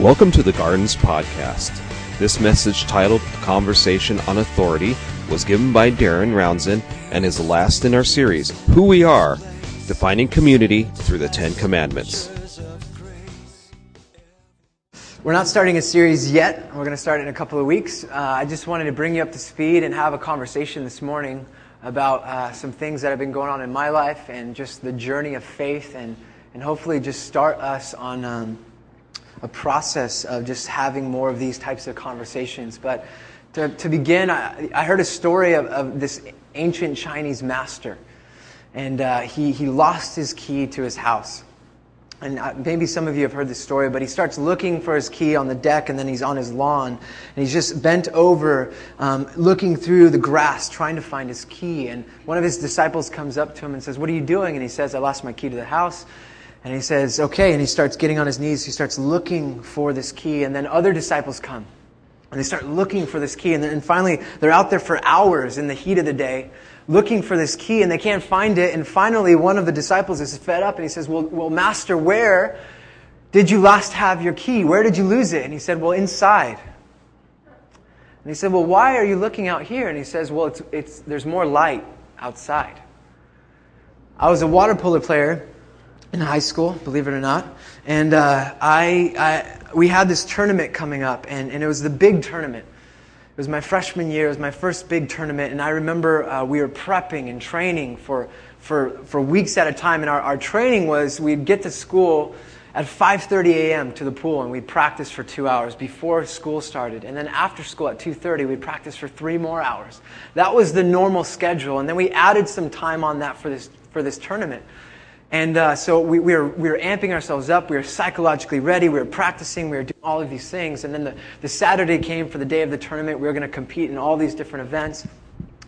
Welcome to the Gardens Podcast. This message, titled Conversation on Authority, was given by Darren Roundzen and is the last in our series, Who We Are Defining Community Through the Ten Commandments. We're not starting a series yet. We're going to start in a couple of weeks. Uh, I just wanted to bring you up to speed and have a conversation this morning about uh, some things that have been going on in my life and just the journey of faith and, and hopefully just start us on. Um, a process of just having more of these types of conversations. But to, to begin, I, I heard a story of, of this ancient Chinese master. And uh, he, he lost his key to his house. And uh, maybe some of you have heard this story, but he starts looking for his key on the deck, and then he's on his lawn, and he's just bent over, um, looking through the grass, trying to find his key. And one of his disciples comes up to him and says, What are you doing? And he says, I lost my key to the house. And he says, okay. And he starts getting on his knees. He starts looking for this key. And then other disciples come. And they start looking for this key. And then and finally, they're out there for hours in the heat of the day looking for this key and they can't find it. And finally, one of the disciples is fed up and he says, well, well, Master, where did you last have your key? Where did you lose it? And he said, Well, inside. And he said, Well, why are you looking out here? And he says, Well, it's, it's, there's more light outside. I was a water polo player in high school, believe it or not. And uh, I, I, we had this tournament coming up, and, and it was the big tournament. It was my freshman year. It was my first big tournament. And I remember uh, we were prepping and training for, for, for weeks at a time. And our, our training was we'd get to school at 5.30 a.m. to the pool, and we'd practice for two hours before school started. And then after school at 2.30, we'd practice for three more hours. That was the normal schedule. And then we added some time on that for this, for this tournament. And uh, so we, we, were, we were amping ourselves up. We were psychologically ready. We were practicing. We were doing all of these things. And then the, the Saturday came for the day of the tournament. We were going to compete in all these different events.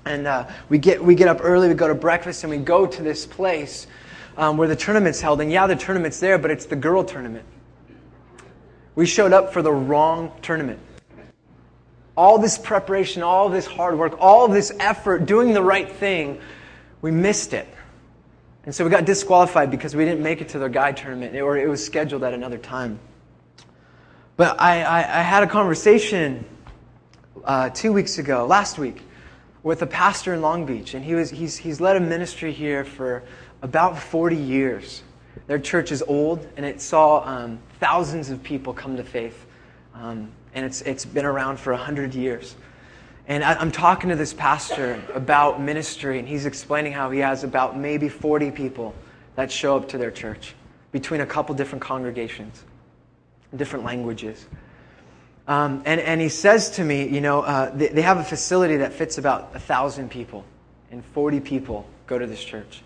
And uh, we, get, we get up early. We go to breakfast and we go to this place um, where the tournament's held. And yeah, the tournament's there, but it's the girl tournament. We showed up for the wrong tournament. All this preparation, all this hard work, all this effort, doing the right thing, we missed it. And so we got disqualified because we didn't make it to the guide tournament, or it was scheduled at another time. But I, I, I had a conversation uh, two weeks ago, last week, with a pastor in Long Beach, and he was, he's, he's led a ministry here for about 40 years. Their church is old, and it saw um, thousands of people come to faith, um, and it's, it's been around for 100 years. And I'm talking to this pastor about ministry, and he's explaining how he has about maybe 40 people that show up to their church between a couple different congregations, different languages. Um, and, and he says to me, you know, uh, they, they have a facility that fits about 1,000 people, and 40 people go to this church.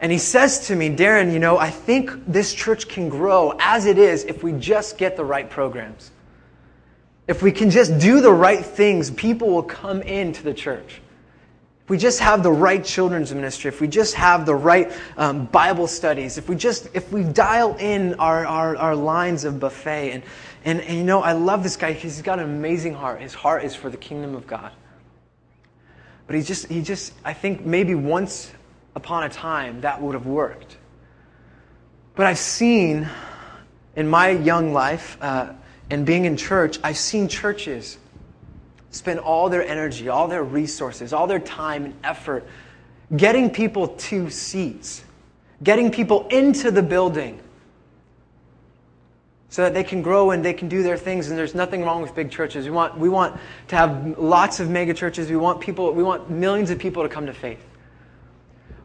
And he says to me, Darren, you know, I think this church can grow as it is if we just get the right programs. If we can just do the right things, people will come into the church. If we just have the right children's ministry, if we just have the right um, Bible studies, if we just if we dial in our, our, our lines of buffet, and, and, and you know, I love this guy because he's got an amazing heart. His heart is for the kingdom of God. But he just he just I think maybe once upon a time that would have worked. But I've seen in my young life. Uh, and being in church, I've seen churches spend all their energy, all their resources, all their time and effort getting people to seats, getting people into the building so that they can grow and they can do their things and there's nothing wrong with big churches. We want, we want to have lots of mega churches. We want people, we want millions of people to come to faith.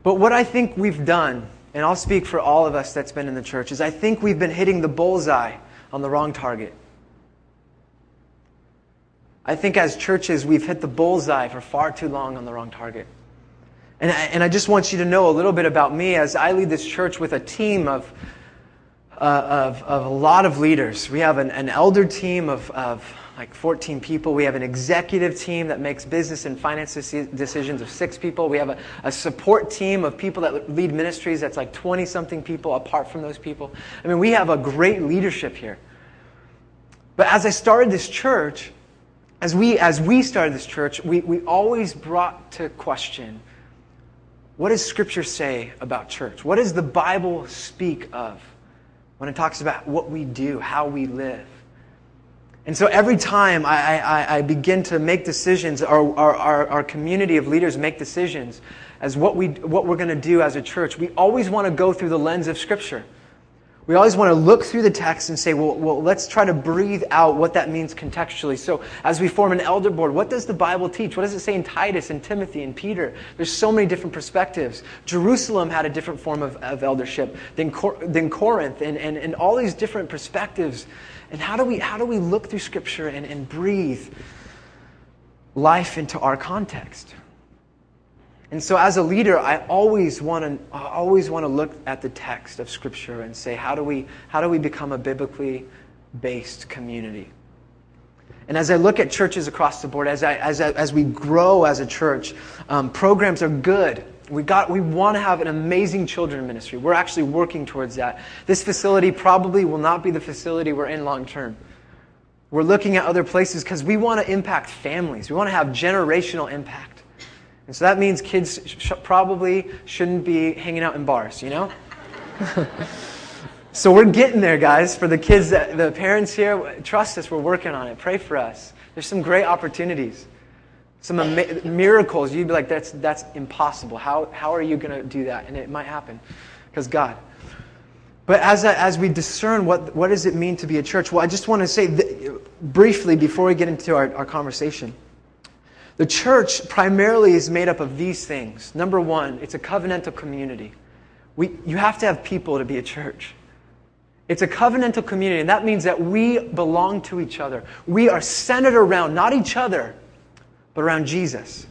But what I think we've done, and I'll speak for all of us that's been in the church, is I think we've been hitting the bullseye on the wrong target. I think as churches, we've hit the bullseye for far too long on the wrong target. And I, and I just want you to know a little bit about me as I lead this church with a team of, uh, of, of a lot of leaders. We have an, an elder team of, of like 14 people. We have an executive team that makes business and finance decisions of six people. We have a, a support team of people that lead ministries that's like 20 something people apart from those people. I mean, we have a great leadership here. But as I started this church, as we, as we started this church, we, we always brought to question what does Scripture say about church? What does the Bible speak of when it talks about what we do, how we live? And so every time I, I, I begin to make decisions, our, our, our, community of leaders make decisions as what, we, what we're going to do as a church, we always want to go through the lens of Scripture. We always want to look through the text and say, well, well, let's try to breathe out what that means contextually. So, as we form an elder board, what does the Bible teach? What does it say in Titus and Timothy and Peter? There's so many different perspectives. Jerusalem had a different form of, of eldership than, Cor- than Corinth, and, and, and all these different perspectives. And how do we, how do we look through Scripture and, and breathe life into our context? And so, as a leader, I always want to always want to look at the text of Scripture and say, how do we how do we become a biblically based community? And as I look at churches across the board, as I, as I, as we grow as a church, um, programs are good. We got we want to have an amazing children ministry. We're actually working towards that. This facility probably will not be the facility we're in long term. We're looking at other places because we want to impact families. We want to have generational impact. And so that means kids sh- probably shouldn't be hanging out in bars, you know? so we're getting there, guys. For the kids, that, the parents here, trust us, we're working on it. Pray for us. There's some great opportunities, some miracles. You'd be like, that's, that's impossible. How, how are you going to do that? And it might happen because God. But as, as we discern what, what does it mean to be a church, well, I just want to say th- briefly before we get into our, our conversation the church primarily is made up of these things. Number one, it's a covenantal community. We, you have to have people to be a church. It's a covenantal community, and that means that we belong to each other. We are centered around not each other, but around Jesus.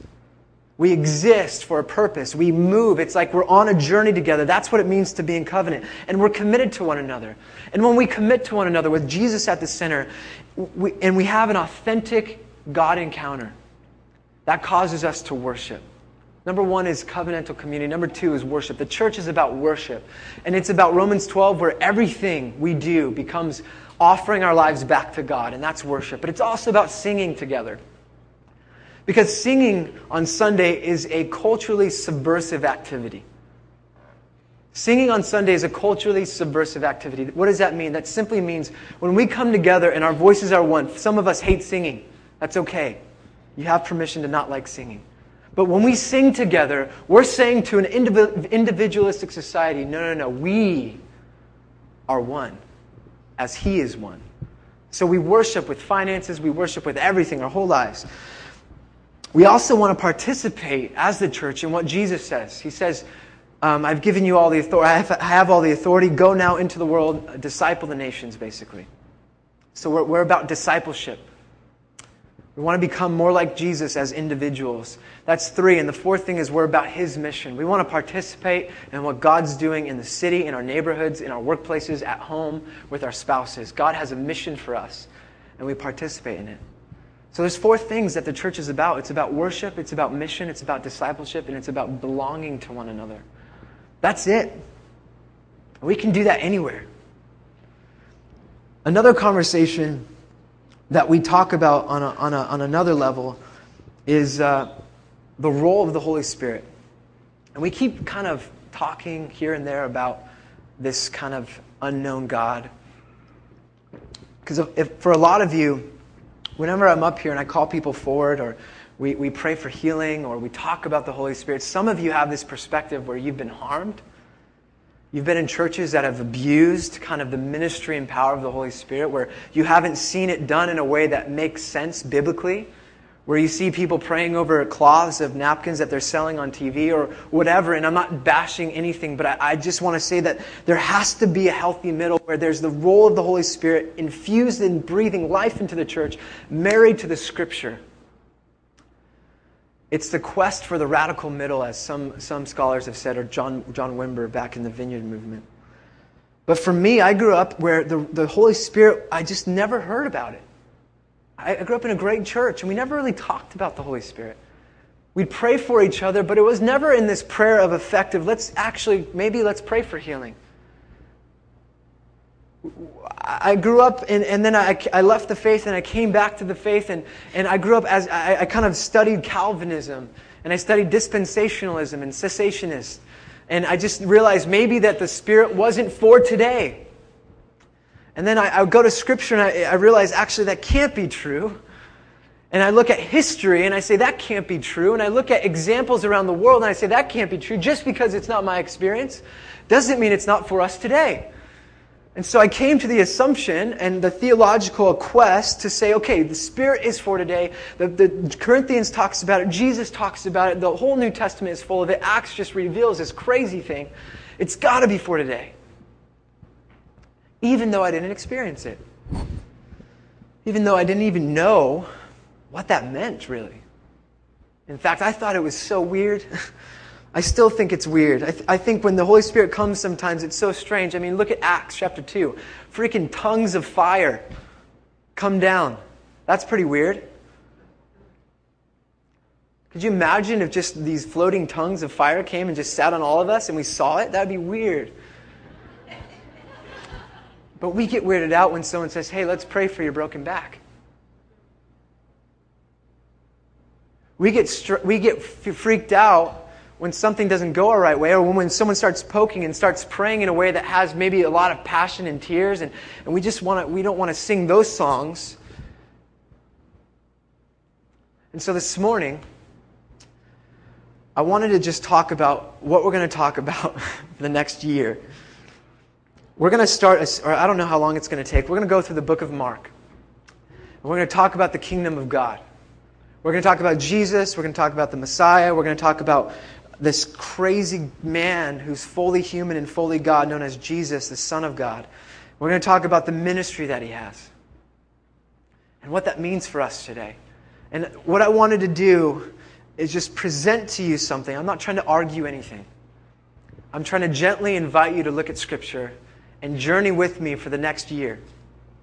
We exist for a purpose. We move. It's like we're on a journey together. That's what it means to be in covenant. And we're committed to one another. And when we commit to one another with Jesus at the center, we, and we have an authentic God encounter, that causes us to worship. Number one is covenantal community. Number two is worship. The church is about worship. And it's about Romans 12, where everything we do becomes offering our lives back to God, and that's worship. But it's also about singing together. Because singing on Sunday is a culturally subversive activity. Singing on Sunday is a culturally subversive activity. What does that mean? That simply means when we come together and our voices are one, some of us hate singing. That's okay. You have permission to not like singing. But when we sing together, we're saying to an individualistic society, no, no, no, we are one as He is one. So we worship with finances, we worship with everything, our whole lives. We also want to participate as the church in what Jesus says. He says, um, I've given you all the authority, I have, I have, all the authority, go now into the world, disciple the nations, basically. So we're, we're about discipleship. We want to become more like Jesus as individuals. That's three. And the fourth thing is we're about His mission. We want to participate in what God's doing in the city, in our neighborhoods, in our workplaces, at home, with our spouses. God has a mission for us, and we participate in it. So there's four things that the church is about. It's about worship, it's about mission, it's about discipleship, and it's about belonging to one another. That's it. We can do that anywhere. Another conversation that we talk about on, a, on, a, on another level is uh, the role of the Holy Spirit. And we keep kind of talking here and there about this kind of unknown God. Because for a lot of you, whenever I'm up here and I call people forward or we, we pray for healing or we talk about the Holy Spirit, some of you have this perspective where you've been harmed You've been in churches that have abused kind of the ministry and power of the Holy Spirit, where you haven't seen it done in a way that makes sense biblically, where you see people praying over cloths of napkins that they're selling on TV or whatever. And I'm not bashing anything, but I, I just want to say that there has to be a healthy middle where there's the role of the Holy Spirit infused in breathing life into the church, married to the Scripture. It's the quest for the radical middle, as some, some scholars have said, or John, John Wimber back in the Vineyard movement. But for me, I grew up where the, the Holy Spirit, I just never heard about it. I, I grew up in a great church, and we never really talked about the Holy Spirit. We'd pray for each other, but it was never in this prayer of effective, let's actually, maybe let's pray for healing. I grew up and, and then I, I left the faith and I came back to the faith and, and I grew up as I, I kind of studied Calvinism and I studied dispensationalism and cessationist. And I just realized maybe that the Spirit wasn't for today. And then I, I go to Scripture and I, I realize actually that can't be true. And I look at history and I say that can't be true. And I look at examples around the world and I say that can't be true. Just because it's not my experience doesn't mean it's not for us today. And so I came to the assumption and the theological quest to say, okay, the Spirit is for today. The, the, Corinthians talks about it. Jesus talks about it. The whole New Testament is full of it. Acts just reveals this crazy thing. It's got to be for today. Even though I didn't experience it. Even though I didn't even know what that meant, really. In fact, I thought it was so weird. I still think it's weird. I, th- I, think when the Holy Spirit comes sometimes, it's so strange. I mean, look at Acts chapter 2. Freaking tongues of fire come down. That's pretty weird. Could you imagine if just these floating tongues of fire came and just sat on all of us and we saw it? That would be weird. But we get weirded out when someone says, hey, let's pray for your broken back. We get, str- we get f- freaked out when something doesn't go our right way, or when someone starts poking and starts praying in a way that has maybe a lot of passion and tears, and, and we just want to, we don't want to sing those songs. And so this morning, I wanted to just talk about what we're going to talk about the next year. We're going to start, or I don't know how long it's going to take. We're going to go through the book of Mark. We're going to talk about the kingdom of God. We're going to talk about Jesus. We're going to talk about the Messiah. We're going to talk about this crazy man who's fully human and fully God, known as Jesus, the Son of God. We're going to talk about the ministry that he has and what that means for us today. And what I wanted to do is just present to you something. I'm not trying to argue anything. I'm trying to gently invite you to look at Scripture and journey with me for the next year,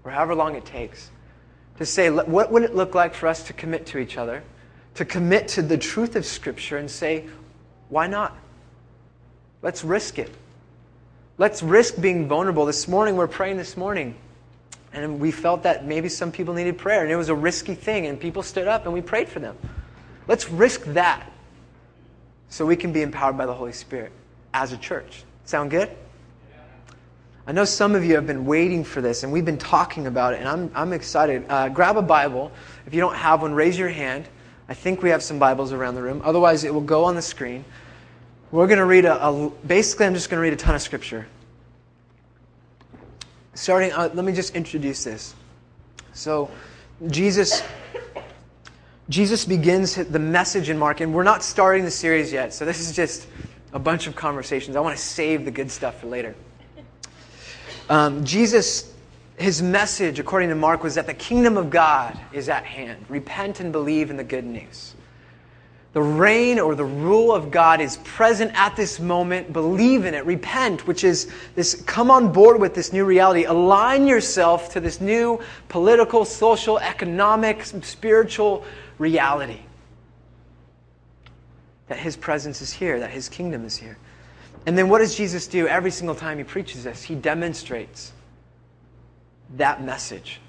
or however long it takes, to say, what would it look like for us to commit to each other, to commit to the truth of Scripture, and say, why not? Let's risk it. Let's risk being vulnerable. This morning, we're praying this morning, and we felt that maybe some people needed prayer, and it was a risky thing, and people stood up and we prayed for them. Let's risk that so we can be empowered by the Holy Spirit as a church. Sound good? I know some of you have been waiting for this, and we've been talking about it, and I'm, I'm excited. Uh, grab a Bible. If you don't have one, raise your hand. I think we have some Bibles around the room. Otherwise, it will go on the screen. We're going to read a, a basically, I'm just going to read a ton of scripture. Starting, uh, let me just introduce this. So, Jesus. Jesus begins the message in Mark, and we're not starting the series yet, so this is just a bunch of conversations. I want to save the good stuff for later. Um, Jesus his message, according to Mark, was that the kingdom of God is at hand. Repent and believe in the good news. The reign or the rule of God is present at this moment. Believe in it. Repent, which is this come on board with this new reality. Align yourself to this new political, social, economic, spiritual reality. That his presence is here, that his kingdom is here. And then what does Jesus do every single time he preaches this? He demonstrates that message.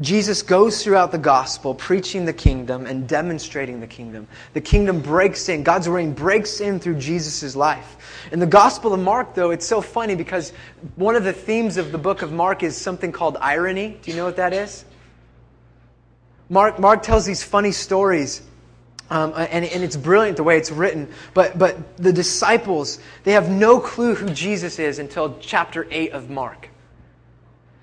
Jesus goes throughout the gospel preaching the kingdom and demonstrating the kingdom. The kingdom breaks in, God's reign breaks in through Jesus' life. In the Gospel of Mark, though, it's so funny because one of the themes of the book of Mark is something called irony. Do you know what that is? Mark, Mark tells these funny stories um, and, and it's brilliant the way it's written. But, but the disciples, they have no clue who Jesus is until chapter 8 of Mark.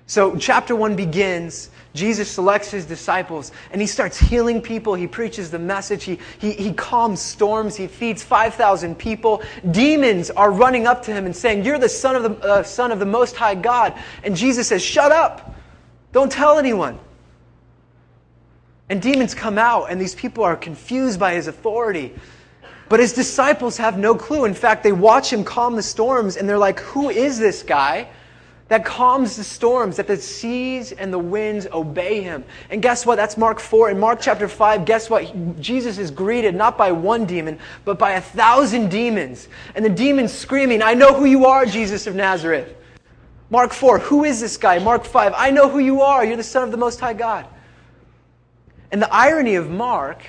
So, chapter 1 begins. Jesus selects his disciples and he starts healing people. He preaches the message. He, he, he calms storms. He feeds 5,000 people. Demons are running up to him and saying, You're the son of the, uh, son of the Most High God. And Jesus says, Shut up. Don't tell anyone. And demons come out, and these people are confused by his authority. But his disciples have no clue. In fact, they watch him calm the storms, and they're like, Who is this guy that calms the storms, that the seas and the winds obey him? And guess what? That's Mark 4. In Mark chapter 5, guess what? Jesus is greeted not by one demon, but by a thousand demons. And the demons screaming, I know who you are, Jesus of Nazareth. Mark 4, who is this guy? Mark 5, I know who you are. You're the Son of the Most High God. And the irony of Mark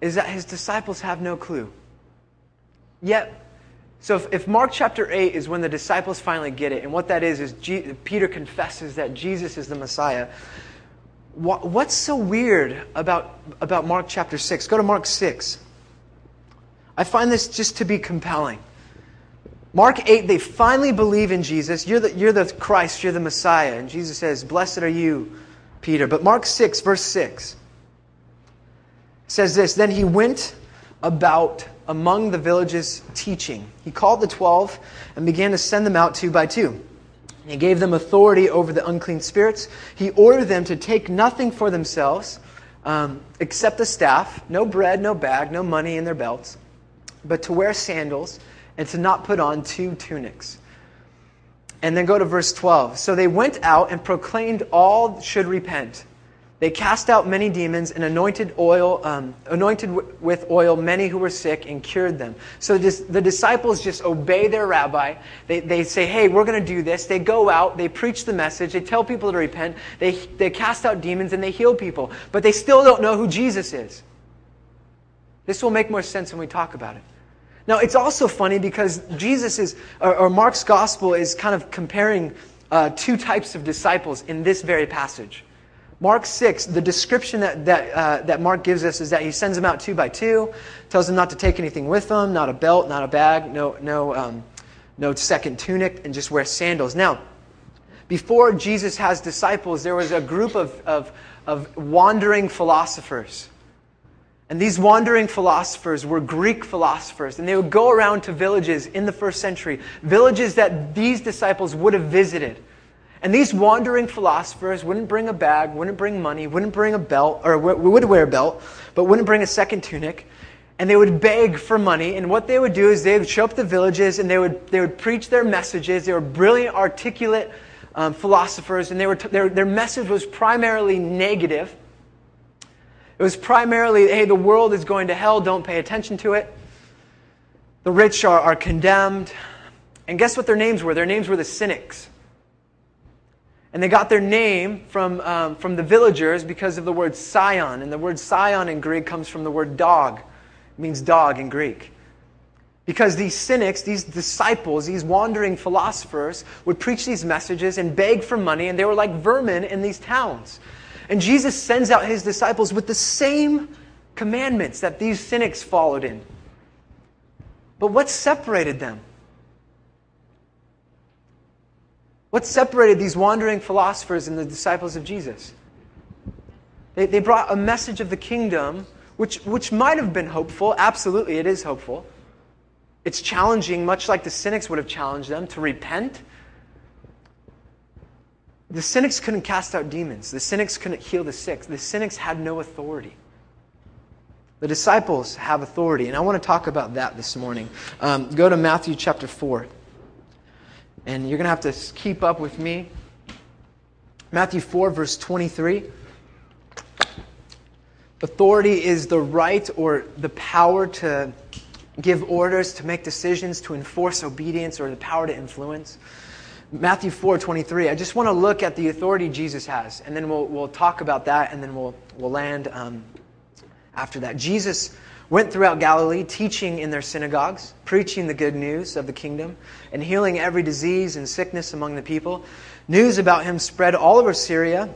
is that his disciples have no clue. Yet, So if, if Mark chapter 8 is when the disciples finally get it, and what that is is Peter confesses that Jesus is the Messiah, what, what's so weird about, about Mark chapter 6? Go to Mark 6. I find this just to be compelling. Mark 8, they finally believe in Jesus. You're the, you're the Christ, you're the Messiah. And Jesus says, Blessed are you, Peter. But Mark 6, verse 6 says this Then he went about among the villages teaching. He called the twelve and began to send them out two by two. He gave them authority over the unclean spirits. He ordered them to take nothing for themselves um, except a staff, no bread, no bag, no money in their belts, but to wear sandals and to not put on two tunics. And then go to verse 12. So they went out and proclaimed all should repent. They cast out many demons and anointed oil, um, anointed w- with oil many who were sick and cured them. So this, the disciples just obey their rabbi. They, they say, "Hey, we're going to do this." They go out, they preach the message, they tell people to repent, they they cast out demons and they heal people, but they still don't know who Jesus is. This will make more sense when we talk about it. Now, it's also funny because Jesus is, or, or Mark's gospel is kind of comparing uh, two types of disciples in this very passage. Mark 6, the description that, that, uh, that Mark gives us is that he sends them out two by two, tells them not to take anything with them, not a belt, not a bag, no, no, um, no second tunic, and just wear sandals. Now, before Jesus has disciples, there was a group of, of, of wandering philosophers. And these wandering philosophers were Greek philosophers, and they would go around to villages in the first century, villages that these disciples would have visited. And these wandering philosophers wouldn't bring a bag, wouldn't bring money, wouldn't bring a belt, or would wear a belt, but wouldn't bring a second tunic. And they would beg for money. And what they would do is they would show up the villages and they would, they would preach their messages. They were brilliant, articulate um, philosophers, and they were t- their, their message was primarily negative. It was primarily, hey, the world is going to hell, don't pay attention to it. The rich are, are condemned. And guess what their names were? Their names were the cynics. And they got their name from, um, from the villagers because of the word scion. And the word scion in Greek comes from the word dog. It means dog in Greek. Because these cynics, these disciples, these wandering philosophers would preach these messages and beg for money, and they were like vermin in these towns. And Jesus sends out his disciples with the same commandments that these cynics followed in. But what separated them? What separated these wandering philosophers and the disciples of Jesus? They, they brought a message of the kingdom, which, which might have been hopeful. Absolutely, it is hopeful. It's challenging, much like the cynics would have challenged them, to repent. The cynics couldn't cast out demons, the cynics couldn't heal the sick, the cynics had no authority. The disciples have authority, and I want to talk about that this morning. Um, go to Matthew chapter 4. And you're going to have to keep up with me. Matthew 4, verse 23. Authority is the right or the power to give orders, to make decisions, to enforce obedience, or the power to influence. Matthew 4, 23. I just want to look at the authority Jesus has, and then we'll, we'll talk about that, and then we'll, we'll land um, after that. Jesus went throughout Galilee, teaching in their synagogues, preaching the good news of the kingdom, and healing every disease and sickness among the people. News about him spread all over Syria,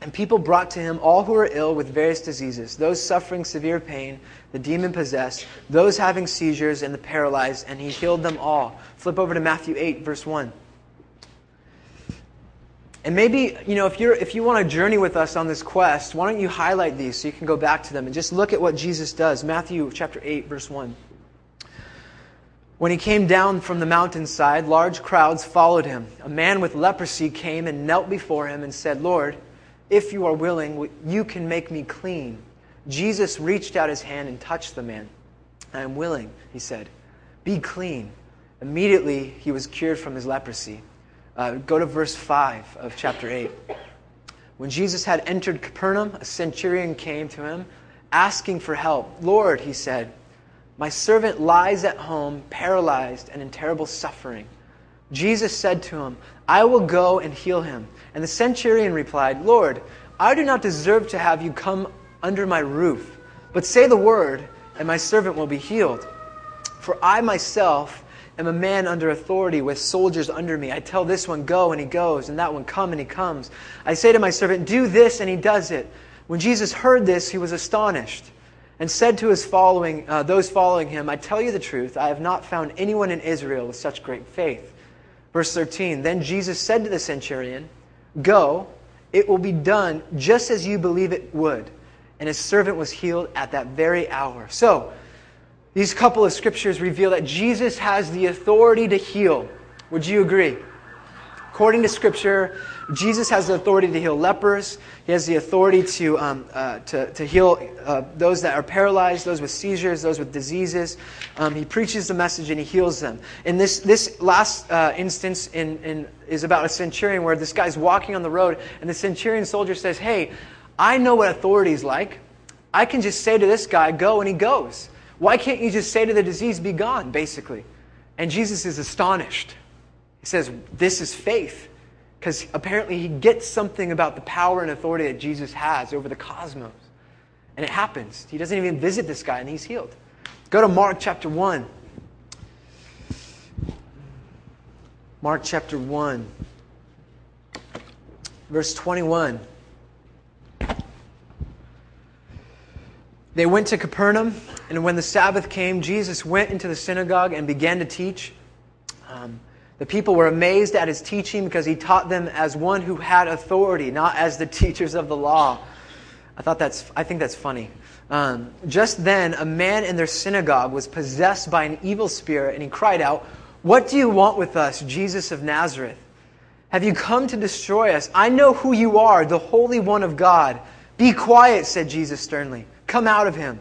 and people brought to him all who were ill with various diseases, those suffering severe pain, the demon possessed, those having seizures, and the paralyzed, and he healed them all. Flip over to Matthew 8, verse 1. And maybe, you know, if, you're, if you want to journey with us on this quest, why don't you highlight these so you can go back to them and just look at what Jesus does. Matthew chapter 8, verse 1. When he came down from the mountainside, large crowds followed him. A man with leprosy came and knelt before him and said, Lord, if you are willing, you can make me clean. Jesus reached out his hand and touched the man. I am willing, he said. Be clean. Immediately, he was cured from his leprosy. Uh, go to verse 5 of chapter 8. When Jesus had entered Capernaum, a centurion came to him, asking for help. Lord, he said, my servant lies at home, paralyzed and in terrible suffering. Jesus said to him, I will go and heal him. And the centurion replied, Lord, I do not deserve to have you come under my roof, but say the word, and my servant will be healed. For I myself am a man under authority with soldiers under me. I tell this one, go, and he goes, and that one, come, and he comes. I say to my servant, do this, and he does it. When Jesus heard this, he was astonished and said to his following, uh, those following him, I tell you the truth, I have not found anyone in Israel with such great faith. Verse 13 Then Jesus said to the centurion, Go, it will be done just as you believe it would. And his servant was healed at that very hour. So, these couple of scriptures reveal that Jesus has the authority to heal. Would you agree? According to Scripture, Jesus has the authority to heal lepers. He has the authority to, um, uh, to, to heal uh, those that are paralyzed, those with seizures, those with diseases. Um, he preaches the message and he heals them. And this, this last uh, instance in, in, is about a centurion where this guy's walking on the road and the centurion soldier says, Hey, I know what authority is like. I can just say to this guy, Go, and he goes. Why can't you just say to the disease, Be gone, basically? And Jesus is astonished. He says, This is faith. Because apparently he gets something about the power and authority that Jesus has over the cosmos. And it happens. He doesn't even visit this guy and he's healed. Go to Mark chapter 1. Mark chapter 1, verse 21. They went to Capernaum, and when the Sabbath came, Jesus went into the synagogue and began to teach. Um, the people were amazed at his teaching because he taught them as one who had authority, not as the teachers of the law. I thought that's, I think that's funny. Um, just then, a man in their synagogue was possessed by an evil spirit, and he cried out, What do you want with us, Jesus of Nazareth? Have you come to destroy us? I know who you are, the Holy One of God. Be quiet, said Jesus sternly. Come out of him.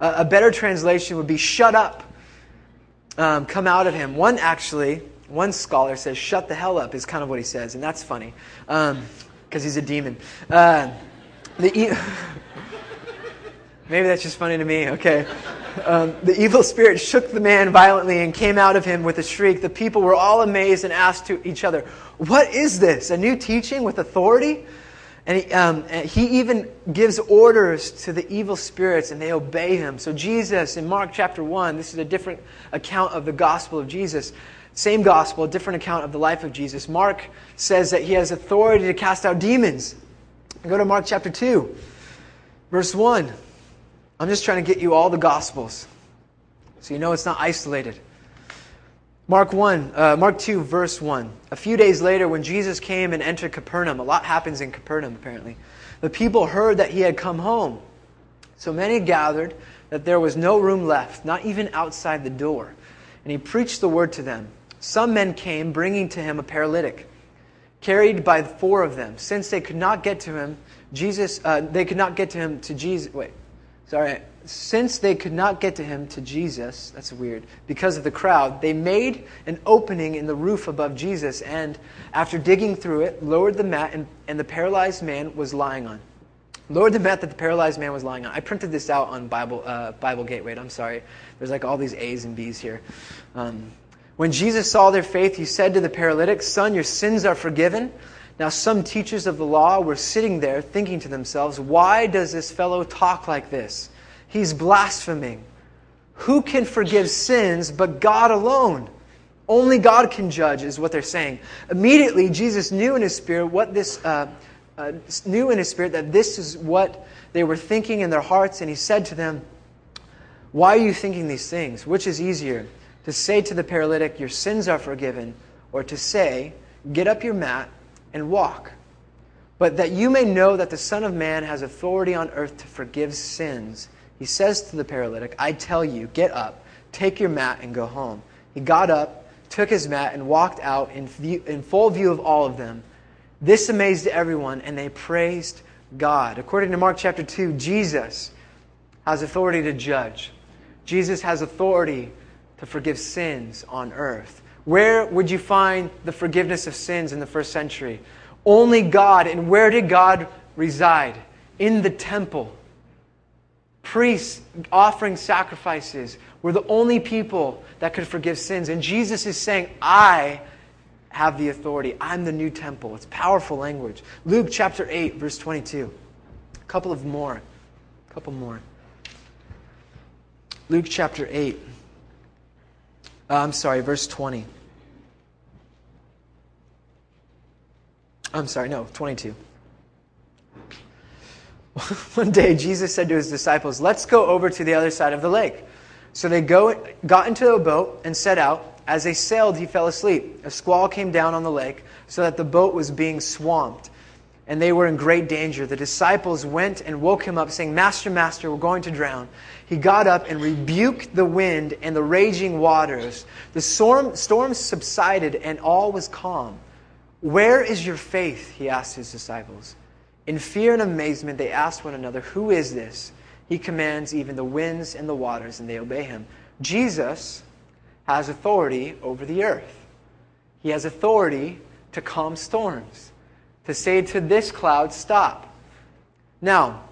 Uh, a better translation would be, Shut up. Um, come out of him. One actually one scholar says, shut the hell up, is kind of what he says, and that's funny, because um, he's a demon. Uh, the e- Maybe that's just funny to me, okay. Um, the evil spirit shook the man violently and came out of him with a shriek. The people were all amazed and asked to each other, What is this? A new teaching with authority? And he, um, he, even gives orders to the evil spirits and they obey him. So, Jesus, in Mark chapter 1, this is a different account of the gospel of Jesus. Same gospel, different account of the life of Jesus. Mark says that he has authority to cast out demons. Go to Mark chapter 2, verse 1. I'm just trying to get you all the gospels so you know it's not isolated. Mark 1, uh, Mark 2, verse 1. A few days later, when Jesus came and entered Capernaum, a lot happens in Capernaum apparently. The people heard that he had come home. So many gathered that there was no room left, not even outside the door. And he preached the word to them. Some men came, bringing to him a paralytic, carried by four of them. Since they could not get to him, Jesus, uh, they could not get to him to Jesus. Wait, sorry. Since they could not get to him to Jesus, that's weird, because of the crowd, they made an opening in the roof above Jesus, and after digging through it, lowered the mat, and, and the paralyzed man was lying on. Lowered the mat that the paralyzed man was lying on. I printed this out on Bible, uh, Bible Gateway. I'm sorry. There's like all these A's and B's here. Um, when Jesus saw their faith, he said to the paralytic, Son, your sins are forgiven. Now, some teachers of the law were sitting there thinking to themselves, Why does this fellow talk like this? He's blaspheming. Who can forgive sins but God alone? Only God can judge, is what they're saying. Immediately, Jesus knew in his spirit what this uh, uh, knew in his spirit that this is what they were thinking in their hearts, and he said to them, "Why are you thinking these things? Which is easier?" to say to the paralytic, Your sins are forgiven, or to say, Get up your mat and walk. But that you may know that the Son of Man has authority on earth to forgive sins, he says to the paralytic, I tell you, get up, take your mat, and go home. He got up, took his mat, and walked out in, view, in full view of all of them. This amazed everyone, and they praised God. According to Mark chapter 2, Jesus has authority to judge. Jesus has authority to forgive sins on earth. Where would you find the forgiveness of sins in the first century? Only God. And where did God reside? In the temple. Priests offering sacrifices were the only people that could forgive sins. And Jesus is saying, I have the authority. I'm the new temple. It's powerful language. Luke chapter 8, verse 22. A couple of more. A couple more. Luke chapter 8. Uh, I'm sorry, verse 20. I'm sorry, no, 22. One day, Jesus said to his disciples, Let's go over to the other side of the lake. So they go, got into a boat and set out. As they sailed, he fell asleep. A squall came down on the lake, so that the boat was being swamped, and they were in great danger. The disciples went and woke him up, saying, Master, Master, we're going to drown. He got up and rebuked the wind and the raging waters. The storm, storm subsided, and all was calm. Where is your faith? He asked his disciples. In fear and amazement, they asked one another, Who is this? He commands even the winds and the waters, and they obey him. Jesus has authority over the earth. He has authority to calm storms, to say to this cloud, Stop. Now,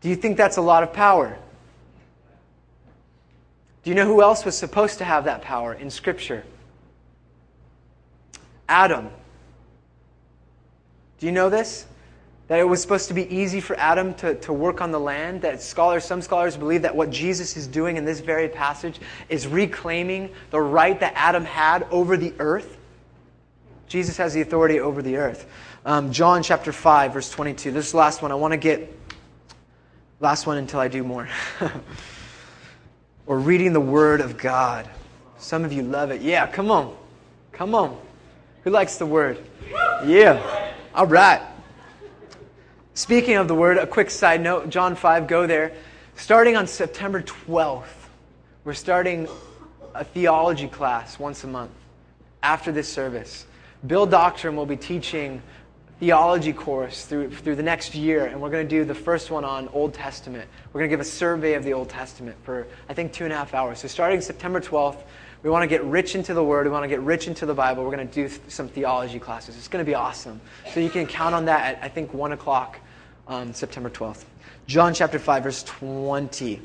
do you think that's a lot of power? Do you know who else was supposed to have that power in Scripture? Adam. Do you know this? That it was supposed to be easy for Adam to, to work on the land. That scholars, some scholars believe that what Jesus is doing in this very passage is reclaiming the right that Adam had over the earth. Jesus has the authority over the earth. Um, John chapter 5, verse 22. This is the last one. I want to get last one until I do more. or reading the Word of God. Some of you love it. Yeah, come on. Come on. Who likes the Word? Yeah. All right. Speaking of the Word, a quick side note John 5, go there. Starting on September 12th, we're starting a theology class once a month after this service. Bill Doctrine will be teaching theology course through, through the next year, and we're going to do the first one on Old Testament. We're going to give a survey of the Old Testament for, I think, two and a half hours. So, starting September 12th, we want to get rich into the Word. We want to get rich into the Bible. We're going to do some theology classes. It's going to be awesome. So, you can count on that at, I think, 1 o'clock on September 12th. John chapter 5, verse 20.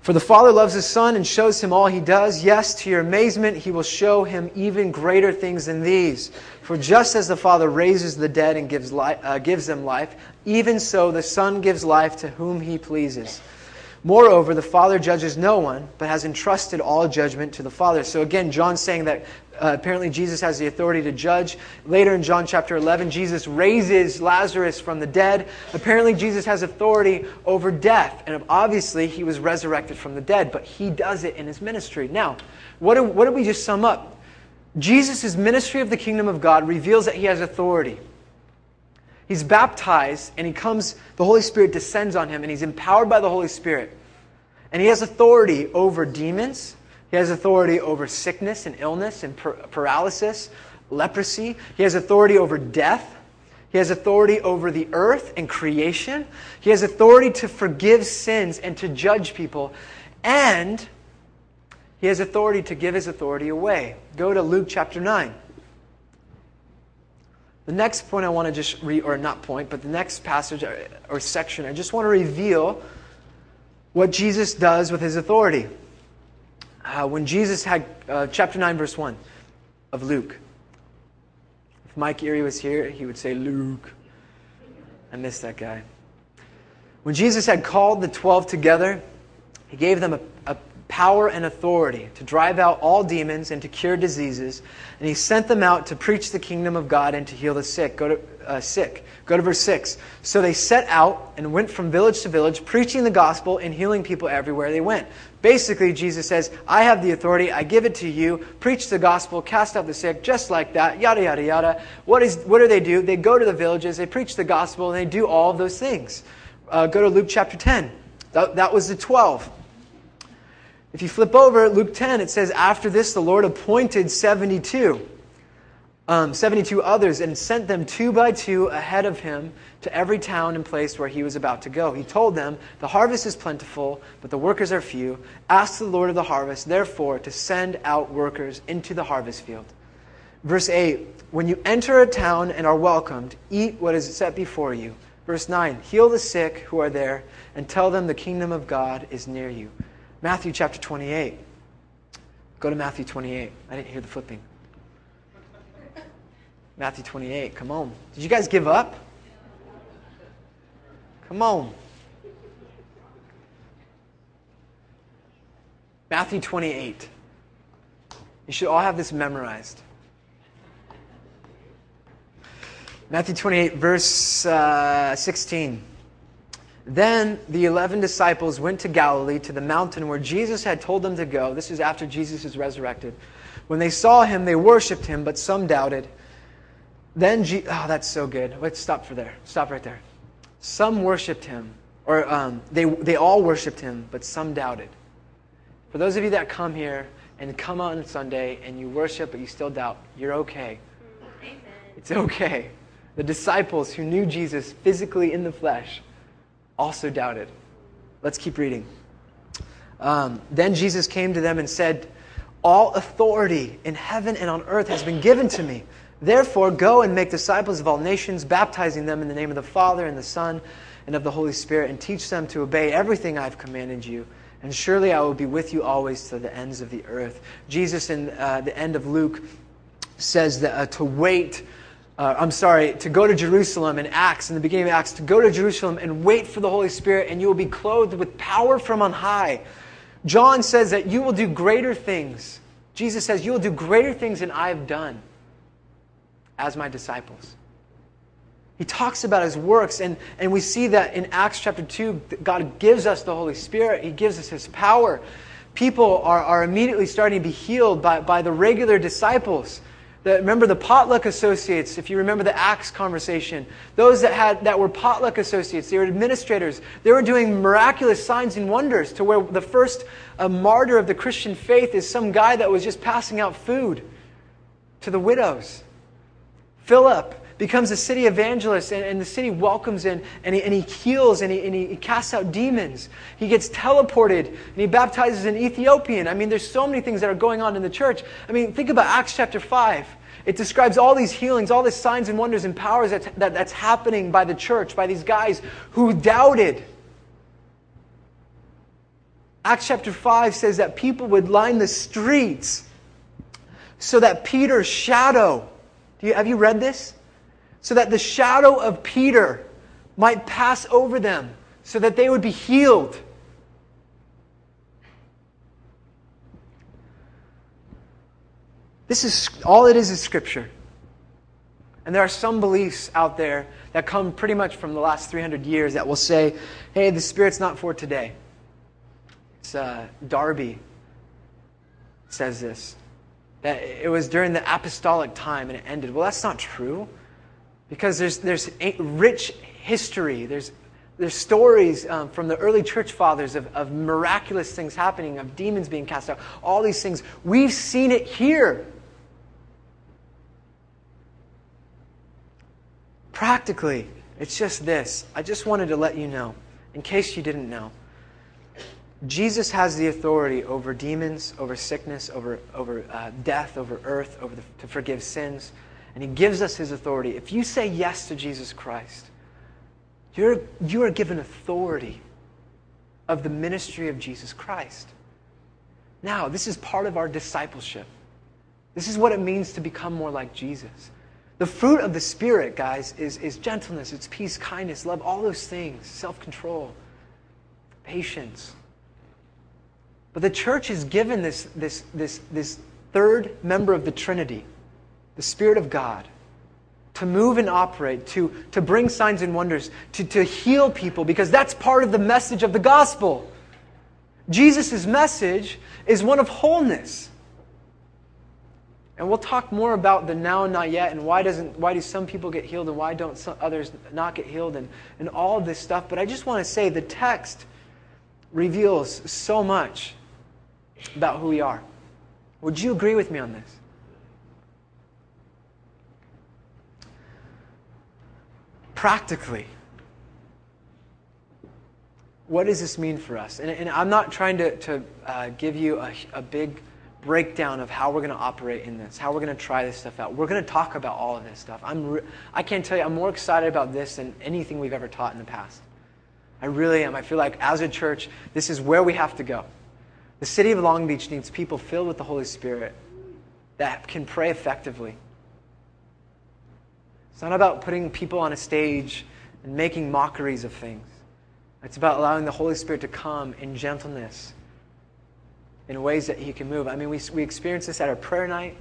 For the Father loves His Son and shows him all He does. Yes, to your amazement, He will show him even greater things than these. For just as the Father raises the dead and gives, li- uh, gives them life, even so the Son gives life to whom He pleases. Moreover, the Father judges no one, but has entrusted all judgment to the Father. So again, John's saying that uh, apparently Jesus has the authority to judge. Later in John chapter 11, Jesus raises Lazarus from the dead. Apparently, Jesus has authority over death. And obviously, he was resurrected from the dead, but he does it in his ministry. Now, what, do, what did we just sum up? Jesus' ministry of the kingdom of God reveals that he has authority. He's baptized and he comes, the Holy Spirit descends on him and he's empowered by the Holy Spirit. And he has authority over demons. He has authority over sickness and illness and paralysis, leprosy. He has authority over death. He has authority over the earth and creation. He has authority to forgive sins and to judge people. And he has authority to give his authority away. Go to Luke chapter 9. The next point I want to just read, or not point, but the next passage or, or section, I just want to reveal what Jesus does with his authority. Uh, when Jesus had, uh, chapter 9, verse 1 of Luke. If Mike Erie was here, he would say, Luke. I miss that guy. When Jesus had called the twelve together, he gave them a power and authority to drive out all demons and to cure diseases. And he sent them out to preach the kingdom of God and to heal the sick. Go to, uh, sick. Go to verse 6. So they set out and went from village to village, preaching the gospel and healing people everywhere they went. Basically, Jesus says, I have the authority, I give it to you, preach the gospel, cast out the sick, just like that, yada, yada, yada. What, is, what do they do? They go to the villages, they preach the gospel, and they do all of those things. Uh, go to Luke chapter 10. That, that was the 12. If you flip over Luke 10, it says, After this, the Lord appointed 72, um, 72 others, and sent them two by two ahead of him to every town and place where he was about to go. He told them, The harvest is plentiful, but the workers are few. Ask the Lord of the harvest, therefore, to send out workers into the harvest field. Verse 8 When you enter a town and are welcomed, eat what is set before you. Verse 9 Heal the sick who are there, and tell them the kingdom of God is near you. Matthew chapter 28. Go to Matthew 28. I didn't hear the flipping. Matthew 28. Come on. Did you guys give up? Come on. Matthew 28. You should all have this memorized. Matthew 28, verse uh, 16. Then the eleven disciples went to Galilee, to the mountain where Jesus had told them to go. This is after Jesus is resurrected. When they saw him, they worshiped him, but some doubted. Then, Je- oh, that's so good. Let's stop for there. Stop right there. Some worshiped him, or um, they, they all worshiped him, but some doubted. For those of you that come here and come on Sunday and you worship, but you still doubt, you're okay. Amen. It's okay. The disciples who knew Jesus physically in the flesh also doubted. Let's keep reading. Um, then Jesus came to them and said, All authority in heaven and on earth has been given to me. Therefore, go and make disciples of all nations, baptizing them in the name of the Father and the Son and of the Holy Spirit, and teach them to obey everything I've commanded you. And surely I will be with you always to the ends of the earth. Jesus, in uh, the end of Luke, says that uh, to wait uh, I'm sorry, to go to Jerusalem in Acts, in the beginning of Acts, to go to Jerusalem and wait for the Holy Spirit, and you will be clothed with power from on high. John says that you will do greater things. Jesus says, You will do greater things than I have done as my disciples. He talks about his works, and, and we see that in Acts chapter 2, God gives us the Holy Spirit, He gives us His power. People are, are immediately starting to be healed by, by the regular disciples. The, remember the potluck associates, if you remember the Acts conversation, those that, had, that were potluck associates, they were administrators, they were doing miraculous signs and wonders to where the first uh, martyr of the Christian faith is some guy that was just passing out food to the widows. Philip becomes a city evangelist, and, and the city welcomes him, and he, and he heals, and, he, and he casts out demons. He gets teleported, and he baptizes an Ethiopian. I mean, there's so many things that are going on in the church. I mean, think about Acts chapter 5. It describes all these healings, all these signs and wonders and powers that, that, that's happening by the church, by these guys who doubted. Acts chapter 5 says that people would line the streets so that Peter's shadow, you, have you read this? So that the shadow of Peter might pass over them, so that they would be healed. This is all it is is Scripture. And there are some beliefs out there that come pretty much from the last 300 years that will say, hey, the Spirit's not for today. It's uh, Darby says this, that it was during the apostolic time and it ended. Well, that's not true. Because there's, there's rich history, there's, there's stories um, from the early church fathers of, of miraculous things happening, of demons being cast out, all these things. We've seen it here. Practically, it's just this. I just wanted to let you know, in case you didn't know. Jesus has the authority over demons, over sickness, over, over uh, death, over earth, over the, to forgive sins and He gives us His authority. If you say yes to Jesus Christ, you're, you are given authority of the ministry of Jesus Christ. Now, this is part of our discipleship. This is what it means to become more like Jesus. The fruit of the Spirit, guys, is, is gentleness, it's peace, kindness, love, all those things, self control, patience. But the church is given this, this, this, this third member of the Trinity the Spirit of God, to move and operate, to, to bring signs and wonders, to, to heal people, because that's part of the message of the gospel. Jesus' message is one of wholeness. And we'll talk more about the now and not yet and why, doesn't, why do some people get healed and why don't some others not get healed and, and all this stuff. But I just want to say the text reveals so much about who we are. Would you agree with me on this? Practically, what does this mean for us? And, and I'm not trying to, to uh, give you a, a big breakdown of how we're going to operate in this, how we're going to try this stuff out. We're going to talk about all of this stuff. I'm re- I can't tell you, I'm more excited about this than anything we've ever taught in the past. I really am. I feel like as a church, this is where we have to go. The city of Long Beach needs people filled with the Holy Spirit that can pray effectively, it's not about putting people on a stage and making mockeries of things. It's about allowing the Holy Spirit to come in gentleness, in ways that He can move. I mean, we, we experience this at our prayer night.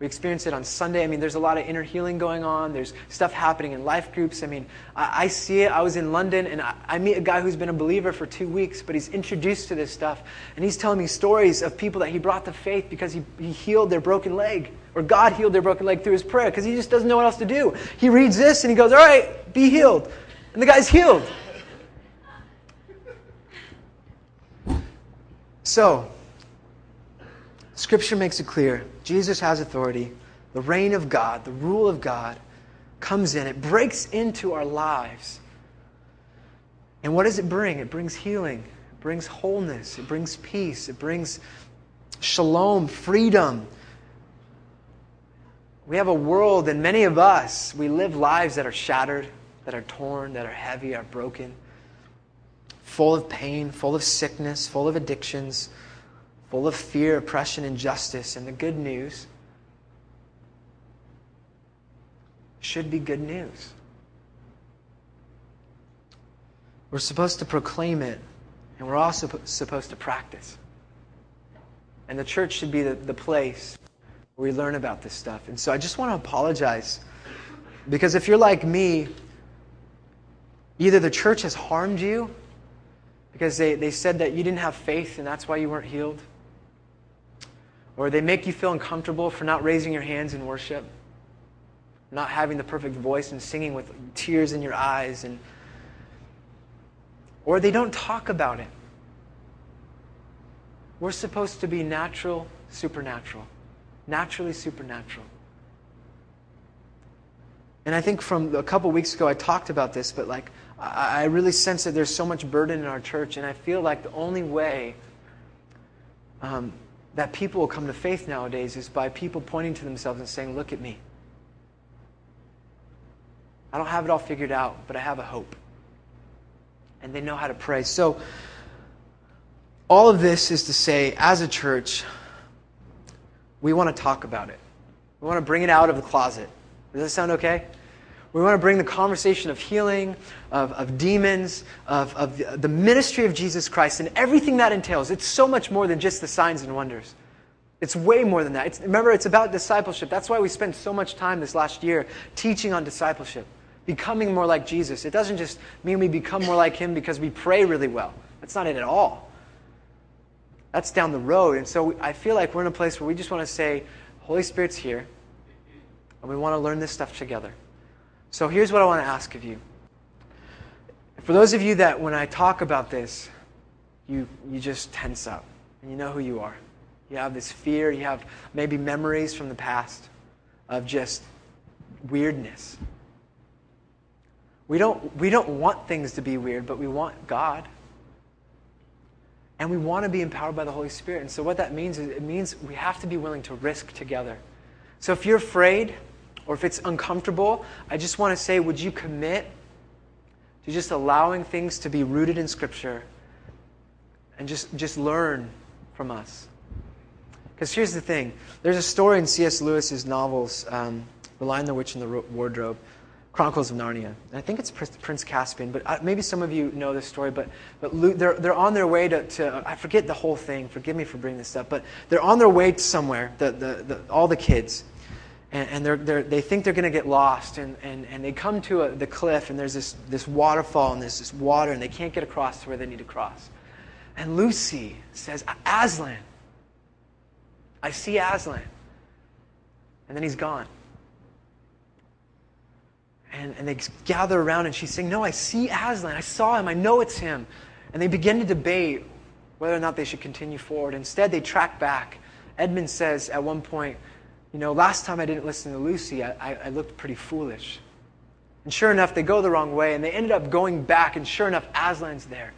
We experience it on Sunday. I mean, there's a lot of inner healing going on. There's stuff happening in life groups. I mean, I, I see it. I was in London and I, I, meet a guy who's been a believer for two weeks, but he's introduced to this stuff. And he's telling me stories of people that he brought to faith because he, he healed their broken leg, or God healed their broken leg through his prayer because he just doesn't know what else to do. He reads this and he goes, All right, be healed. And the guy's healed. So, Scripture makes it clear Jesus has authority. The reign of God, the rule of God, comes in. It breaks into our lives. And what does it bring? It brings healing, it brings wholeness, it brings peace, it brings shalom, freedom. We have a world, and many of us, we live lives that are shattered, that are torn, that are heavy, are broken, full of pain, full of sickness, full of addictions full of fear, oppression, injustice. And the good news should be good news. We're supposed to proclaim it, and we're also supposed to practice. And the church should be the, the place where we learn about this stuff. And so I just want to apologize because if you're like me, either the church has harmed you because they, they said that you didn't have faith and that's why you weren't healed or they make you feel uncomfortable for not raising your hands in worship, not having the perfect voice and singing with tears in your eyes, and or they don't talk about it. We're supposed to be natural, supernatural. Naturally supernatural. And I think from a couple weeks ago I talked about this, but like I really sense that there's so much burden in our church, and I feel like the only way um, that people will come to faith nowadays is by people pointing to themselves and saying, Look at me. I don't have it all figured out, but I have a hope. And they know how to pray. So, all of this is to say, as a church, we want to talk about it. We want to bring it out of the closet. Does that sound okay? We want to bring the conversation of healing, of, of demons, of, of the ministry of Jesus Christ, and everything that entails. It's so much more than just the signs and wonders. It's way more than that. It's, remember, it's about discipleship. That's why we spent so much time this last year teaching on discipleship, becoming more like Jesus. It doesn't just mean we become more like Him because we pray really well. That's not it at all. That's down the road. And so I feel like we're in a place where we just want to say, Holy Spirit's here, and we want to learn this stuff together. So here's what I want to ask of you. For those of you that when I talk about this, you, you just tense up and you know who you are. You have this fear, you have maybe memories from the past of just weirdness. We don't, we don't want things to be weird, but we want God. And we want to be empowered by the Holy Spirit. And so, what that means is it means we have to be willing to risk together. So, if you're afraid, or if it's uncomfortable, I just want to say, would you commit to just allowing things to be rooted in Scripture and just, just learn from us? Because here's the thing there's a story in C.S. Lewis's novels, um, The Lion, the Witch, and the Wardrobe. Chronicles of Narnia. And I think it's Prince Caspian, but uh, maybe some of you know this story. But, but they're, they're on their way to, to, I forget the whole thing, forgive me for bringing this up, but they're on their way to somewhere, the, the, the, all the kids and, and they're, they're, they think they're going to get lost. And, and, and they come to a, the cliff, and there's this, this waterfall, and there's this water, and they can't get across to where they need to cross. And Lucy says, Aslan. I see Aslan. And then he's gone. And, and they gather around, and she's saying, No, I see Aslan. I saw him. I know it's him. And they begin to debate whether or not they should continue forward. Instead, they track back. Edmund says at one point, you know, last time I didn't listen to Lucy, I, I, looked pretty foolish. And sure enough, they go the wrong way, and they ended up going back, and sure enough, Aslan's there.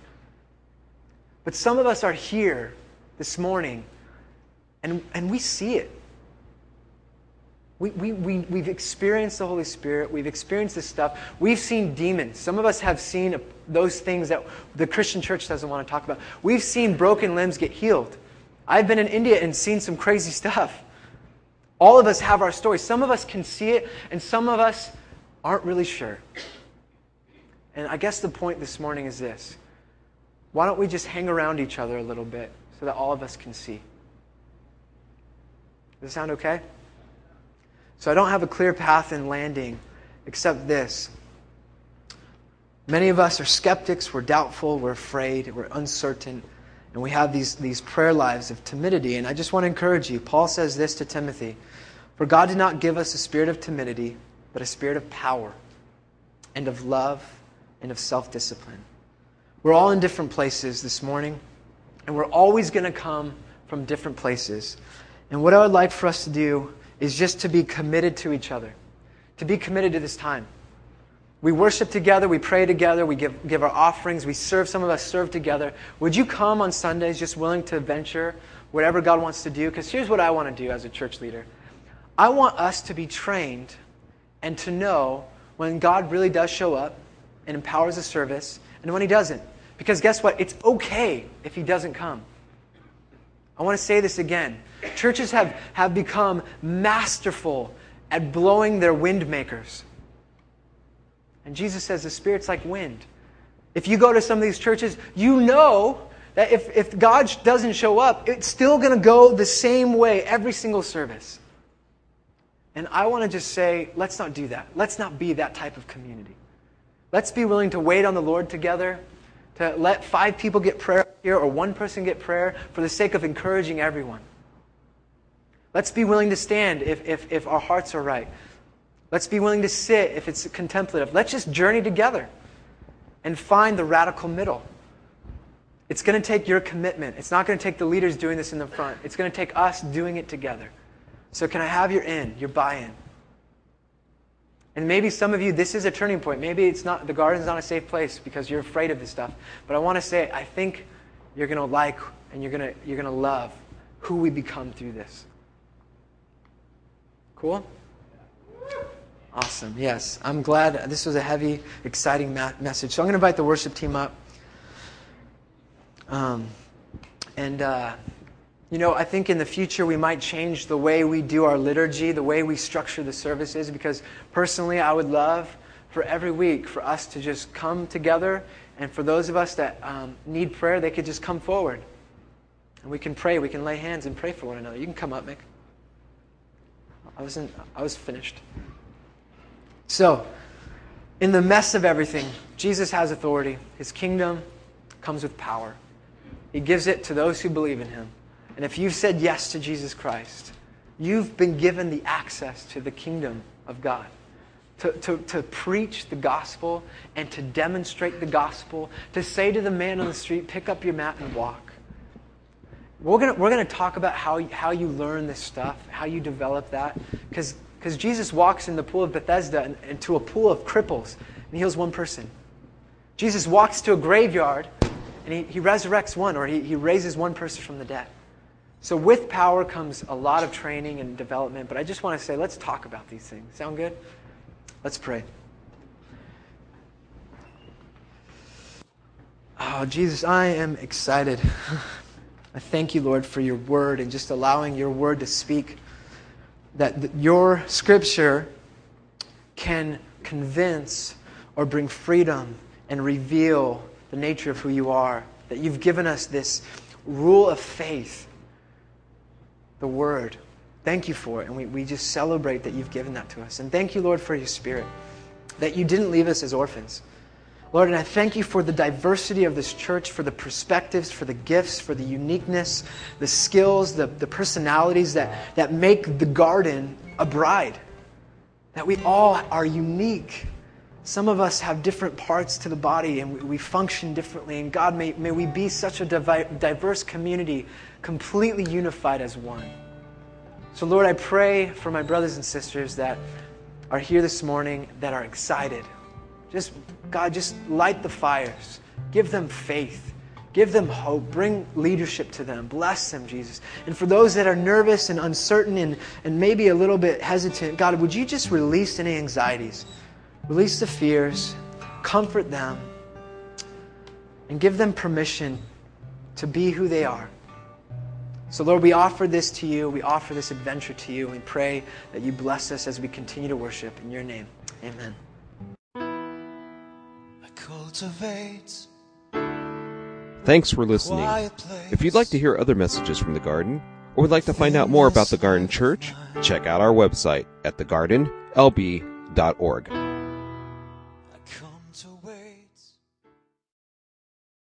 But some of us are here this morning, and, and we see it. We, we, we, we've experienced the Holy Spirit. We've experienced this stuff. We've seen demons. Some of us have seen those things that the Christian church doesn't want to talk about. We've seen broken limbs get healed. I've been in India and seen some crazy stuff. All of us have our story. Some of us can see it, and some of us aren't really sure. And I guess the point this morning is this why don't we just hang around each other a little bit so that all of us can see. Does it sound okay? So I don't have a clear path in landing except this. Many of us are skeptics, we're doubtful, we're afraid, we're uncertain, and we have these, these prayer lives of timidity. And I just want to encourage you. Paul says this to Timothy For God did not give us a spirit of timidity, but a spirit of power and of love and of self discipline. We're all in different places this morning, and we're always going to come from different places. And what I would like for us to do is just to be committed to each other, to be committed to this time. We worship together, we pray together, we give, give our offerings, we serve, some of us serve together. Would you come on Sundays just willing to venture whatever God wants to do? Because here's what I want to do as a church leader I want us to be trained and to know when God really does show up and empowers a service and when He doesn't. Because guess what? It's okay if He doesn't come. I want to say this again. Churches have, have become masterful at blowing their wind makers. And Jesus says the Spirit's like wind. If you go to some of these churches, you know that if, if God doesn't show up, it's still going to go the same way every single service. And I want to just say, let's not do that. Let's not be that type of community. Let's be willing to wait on the Lord together, to let five people get prayer here or one person get prayer for the sake of encouraging everyone. Let's be willing to stand if, if, if our hearts are right. Let's be willing to sit if it's contemplative. Let's just journey together and find the radical middle. It's going to take your commitment. It's not going to take the leaders doing this in the front. It's going to take us doing it together. So, can I have your in, your buy in? And maybe some of you, this is a turning point. Maybe it's not, the garden's not a safe place because you're afraid of this stuff. But I want to say, I think you're going to like and you're going to, you're going to love who we become through this. Cool? Awesome. Yes. I'm glad this was a heavy, exciting ma- message. So I'm going to invite the worship team up. Um, and, uh, you know, I think in the future we might change the way we do our liturgy, the way we structure the services, because personally I would love for every week for us to just come together, and for those of us that um, need prayer, they could just come forward. And we can pray, we can lay hands and pray for one another. You can come up, Mick. I wasn't, I was finished. So, in the mess of everything, Jesus has authority. His kingdom comes with power. He gives it to those who believe in him. And if you've said yes to Jesus Christ, you've been given the access to the kingdom of God. To, to, to preach the gospel and to demonstrate the gospel, to say to the man on the street, pick up your mat and walk. We're going we're gonna talk about how, how you learn this stuff, how you develop that, because because Jesus walks in the pool of Bethesda and, to a pool of cripples and heals one person. Jesus walks to a graveyard and he, he resurrects one or he, he raises one person from the dead. So, with power comes a lot of training and development, but I just want to say let's talk about these things. Sound good? Let's pray. Oh, Jesus, I am excited. I thank you, Lord, for your word and just allowing your word to speak that your scripture can convince or bring freedom and reveal the nature of who you are. That you've given us this rule of faith, the Word. Thank you for it. And we, we just celebrate that you've given that to us. And thank you, Lord, for your Spirit, that you didn't leave us as orphans Lord, and I thank you for the diversity of this church, for the perspectives, for the gifts, for the uniqueness, the skills, the, the personalities that, that make the garden a bride. That we all are unique. Some of us have different parts to the body and we, we function differently. And God, may, may we be such a diverse community, completely unified as one. So, Lord, I pray for my brothers and sisters that are here this morning that are excited just, God, just light the fires. Give them faith. Give them hope. Bring leadership to them. Bless them, Jesus. And for those that are nervous and uncertain and, and maybe a little bit hesitant, God, would you just release any anxieties? Release the fears. Comfort them. And give them permission to be who they are. So, Lord, we offer this to you. We offer this adventure to you. We pray that you bless us as we continue to worship. In your name, amen Thanks for listening. If you'd like to hear other messages from the garden, or would like to find out more about the Garden Church, check out our website at thegardenlb.org.